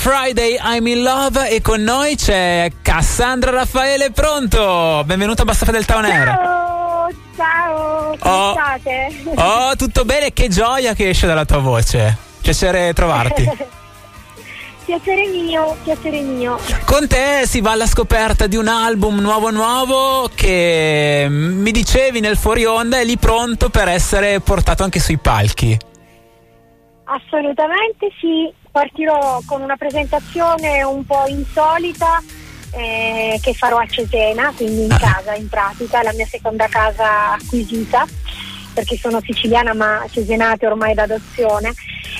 Friday I'm in Love e con noi c'è Cassandra Raffaele Pronto. Benvenuto a Bassa del Town Air. Ciao, ciao, come Oh. state? Oh, tutto bene? Che gioia che esce dalla tua voce. Piacere trovarti. piacere mio, piacere mio. Con te si va alla scoperta di un album nuovo nuovo che mi dicevi nel fuori onda è lì pronto per essere portato anche sui palchi. Assolutamente sì, partirò con una presentazione un po' insolita eh, che farò a Cesena, quindi in casa in pratica, la mia seconda casa acquisita perché sono siciliana ma cesenate ormai d'adozione.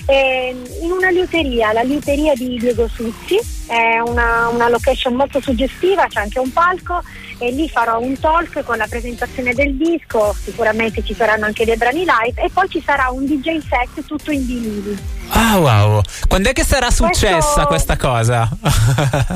Eh, in una liuteria, la liuteria di Diego Suzzi, è una, una location molto suggestiva, c'è anche un palco e lì farò un talk con la presentazione del disco, sicuramente ci saranno anche dei brani live e poi ci sarà un DJ set tutto in vinili. Ah wow, quando è che sarà successa questa cosa?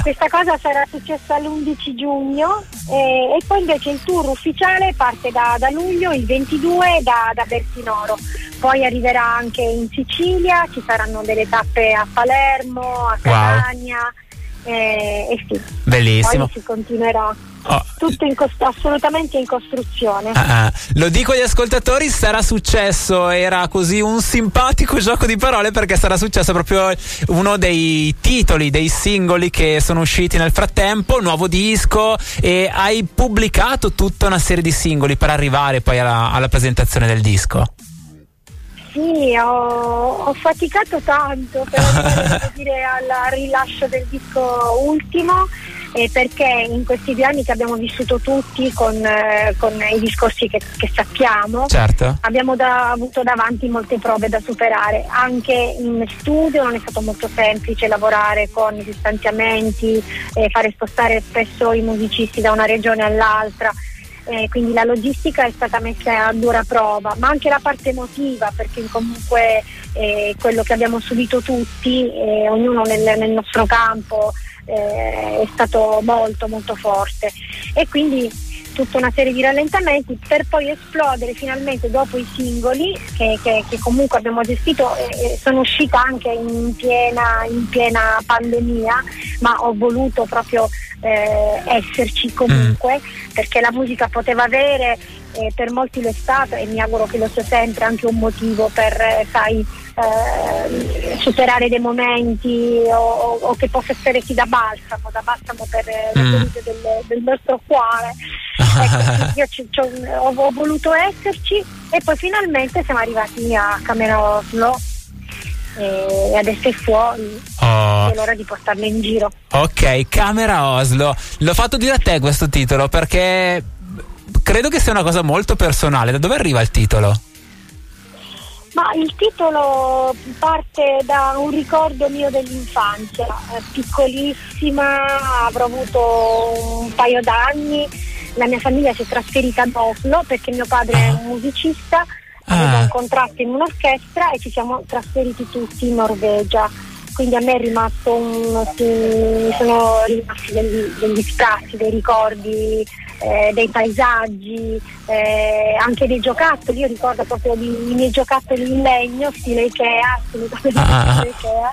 Questa cosa sarà successa l'11 giugno eh, e poi invece il tour ufficiale parte da, da luglio, il 22 da, da Bertinoro. Poi arriverà anche in Sicilia, ci saranno delle tappe a Palermo, a Catania eh, e sì, Bellissimo. poi si continuerà. Oh. Tutto in cost- assolutamente in costruzione. Ah, ah. Lo dico agli ascoltatori, sarà successo, era così un simpatico gioco di parole perché sarà successo proprio uno dei titoli, dei singoli che sono usciti nel frattempo, nuovo disco e hai pubblicato tutta una serie di singoli per arrivare poi alla, alla presentazione del disco. Sì, ho, ho faticato tanto per arrivare dire, al rilascio del disco ultimo eh, perché in questi due anni che abbiamo vissuto tutti con, eh, con i discorsi che, che sappiamo Certo. abbiamo da- avuto davanti molte prove da superare. Anche in studio non è stato molto semplice lavorare con i distanziamenti, eh, fare spostare spesso i musicisti da una regione all'altra. Eh, quindi la logistica è stata messa a dura prova, ma anche la parte emotiva, perché comunque eh, quello che abbiamo subito tutti, eh, ognuno nel, nel nostro campo, eh, è stato molto molto forte. E quindi tutta una serie di rallentamenti per poi esplodere finalmente dopo i singoli che, che- che comunque abbiamo gestito eh, sono uscita anche in piena, in piena pandemia ma ho voluto proprio eh, esserci comunque perché la musica poteva avere eh, per molti lo è stato e mi auguro che lo sia sempre anche un motivo per eh, sai eh, superare dei momenti o, o- che possa essere sì da balsamo, da balsamo per eh, le Mm. ferite del, del nostro cuore. Ecco, io ci- ci ho, ho- voluto esserci e poi finalmente siamo arrivati a Camera Oslo e adesso è fuori, Oh. è l'ora di portarlo in giro. Ok, Camera Oslo. L'ho fatto dire a te questo titolo perché credo che sia una cosa molto personale. Da dove arriva il titolo? Ma il titolo parte da un ricordo mio dell'infanzia, eh, piccolissima, avrò avuto un paio d'anni, la mia famiglia si è trasferita ad Oslo perché mio padre è un musicista, aveva Ah. un contratto in un'orchestra e ci siamo trasferiti tutti in Norvegia. Quindi a me è rimasto un, sono rimasti degli, degli sprazzi, dei ricordi, eh, dei paesaggi, eh, anche dei giocattoli. Io ricordo proprio di- i miei giocattoli in legno, stile Ikea, assolutamente Ah. stile Ikea.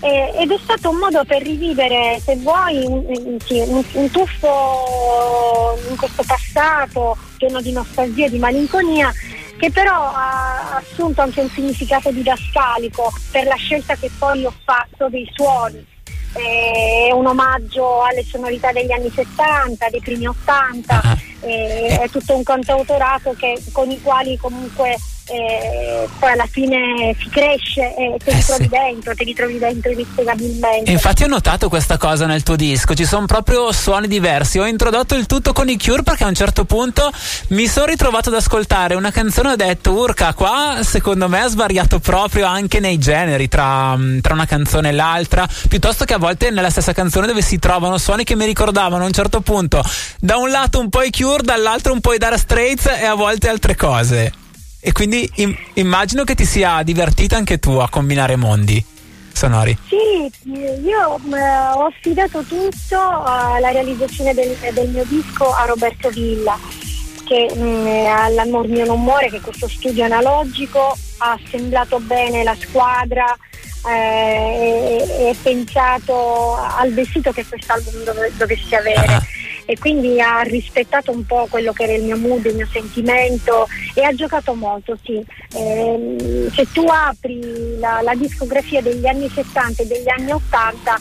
Ed è stato un modo per rivivere, se vuoi, un, un- un tuffo in questo passato pieno di nostalgia e di malinconia che però ha assunto anche un significato didascalico per la scelta che poi ho fatto dei suoni. Eh, È un omaggio alle sonorità degli anni 70, dei primi 80, Ah. eh, è tutto un cantautorato che- con i quali comunque eh, poi alla fine si cresce e te li Eh, trovi sì. dentro, te li trovi dentro inespiegabilmente. E Infatti ho notato questa cosa nel tuo disco, ci sono proprio suoni diversi. Ho introdotto il tutto con i Cure perché a un certo punto mi sono ritrovato ad ascoltare una canzone e ho detto Urca, qua secondo me ha svariato proprio anche nei generi tra, mm, tra una canzone e l'altra, piuttosto che a volte nella stessa canzone dove si trovano suoni che mi ricordavano a un certo punto da un lato un po' i Cure, dall'altro un po' i Dara Straits e a volte altre cose. E quindi im- immagino che ti sia divertita anche tu a combinare mondi sonori. Sì, io eh, ho affidato tutto alla realizzazione del, del mio disco a Roberto Villa, che mh, all'Amor mio non muore, che questo studio analogico, ha assemblato bene la squadra, eh, è, pensato al vestito che quest'album dove, dovesse avere. Ah. E quindi ha rispettato un po' quello che era il mio mood, il mio sentimento e ha giocato molto, sì. Eh, se tu apri la, la discografia degli anni 60 e degli anni 80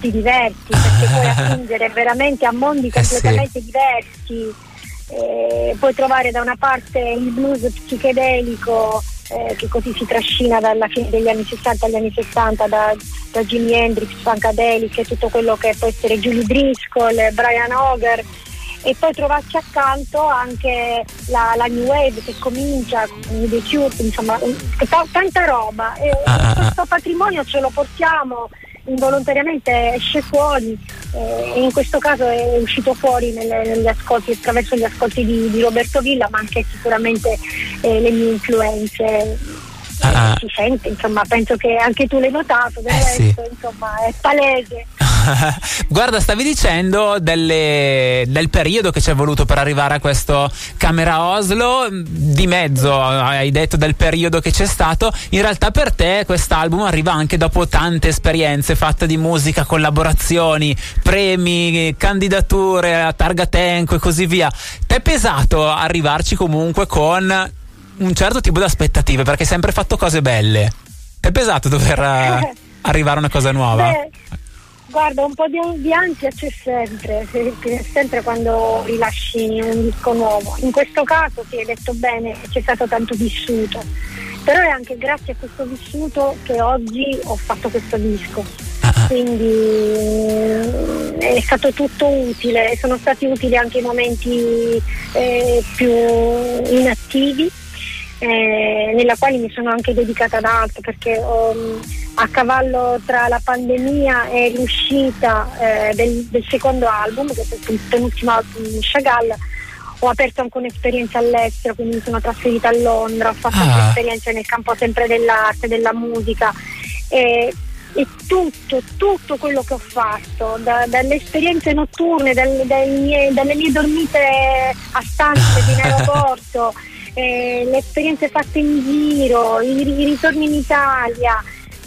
ti diverti perché puoi attingere veramente a mondi completamente eh sì. diversi. Eh, puoi trovare da una parte il blues psichedelico eh, che così si trascina dalla fine degli anni 60 agli anni 60 da, da Jimi Hendrix, Funkadelic e tutto quello che può essere Julie Driscoll, Brian Hoger e poi trovarci accanto anche la, la New Wave che comincia con The Cure, insomma t- tanta roba e ah, ah, ah. questo patrimonio ce lo portiamo involontariamente esce fuori eh, e in questo caso è uscito fuori nelle, negli ascolti, attraverso gli ascolti di, di, Roberto Villa ma anche sicuramente eh, le mie influenze ah. si sente insomma penso che anche tu l'hai notato del eh resto sì. insomma è palese Guarda, stavi dicendo delle, del periodo che ci è voluto per arrivare a questo Camera Oslo, di mezzo hai detto del periodo che c'è stato, in realtà per te quest'album arriva anche dopo tante esperienze fatte di musica, collaborazioni, premi, candidature a Targa Tenco e così via. Ti è pesato arrivarci comunque con un certo tipo di aspettative perché hai sempre fatto cose belle. Ti è pesato dover arrivare a una cosa nuova? Beh Guarda, un po' di, di ansia c'è sempre, sempre quando rilasci un disco nuovo. In questo caso, si è detto bene, c'è stato tanto vissuto, però è anche grazie a questo vissuto che oggi ho fatto questo disco. Ah, ah. Quindi mm, è stato tutto utile, sono stati utili anche i momenti eh, più inattivi, eh, nella quale mi sono anche dedicata ad altro perché ho a cavallo tra la pandemia e l'uscita eh, del, del, secondo album, che è il penultimo album Chagall, ho aperto anche un'esperienza all'estero, quindi mi sono trasferita a Londra, ho fatto ah. anche esperienze nel campo sempre dell'arte, della musica. E, e tutto, tutto quello che ho fatto, da, dalle esperienze notturne, dal, mie, dalle mie dormite a stanze in aeroporto, eh, le esperienze fatte in giro, i, i ritorni in Italia,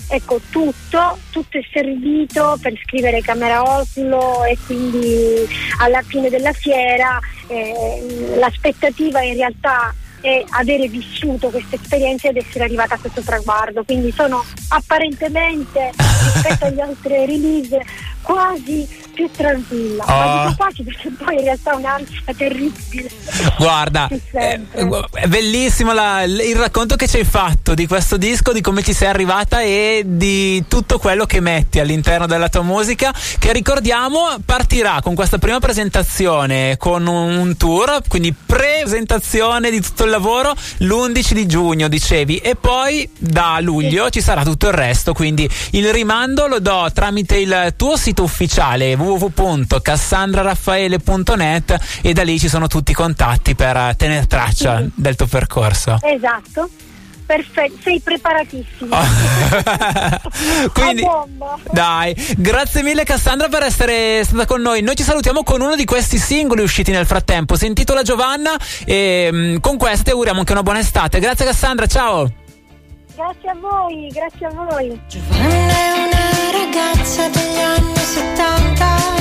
ecco tutto, tutto è servito per scrivere Camera Oslo e quindi alla fine della fiera eh, l'aspettativa in realtà è avere vissuto questa esperienza ed essere arrivata a questo traguardo. Quindi sono apparentemente rispetto agli altri release quasi più tranquilla. Oh. Ma dico quasi perché poi in realtà è un'ansia terribile. Guarda, è, è bellissimo la, il racconto che ci hai fatto di questo disco, di come ci sei arrivata e di tutto quello che metti all'interno della tua musica, che ricordiamo partirà con questa prima presentazione con un tour, quindi presentazione di tutto il lavoro l'11 di giugno, dicevi, e poi da luglio ci sarà tutto il resto, quindi il rimando lo do tramite il tuo sito ufficiale www.cassandraraffaele.net e da lì ci sono tutti i contatti per tenere traccia sì. del tuo percorso. Esatto. Perfetto, sei preparatissimo. Quindi, dai, grazie mille Cassandra per essere stata con noi. Noi ci salutiamo con uno di questi singoli usciti nel frattempo. Si intitola Giovanna e mm, con questo auguriamo anche una buona estate. Grazie Cassandra, ciao. Grazie a voi, grazie a voi. Giovanna è una ragazza degli anni 70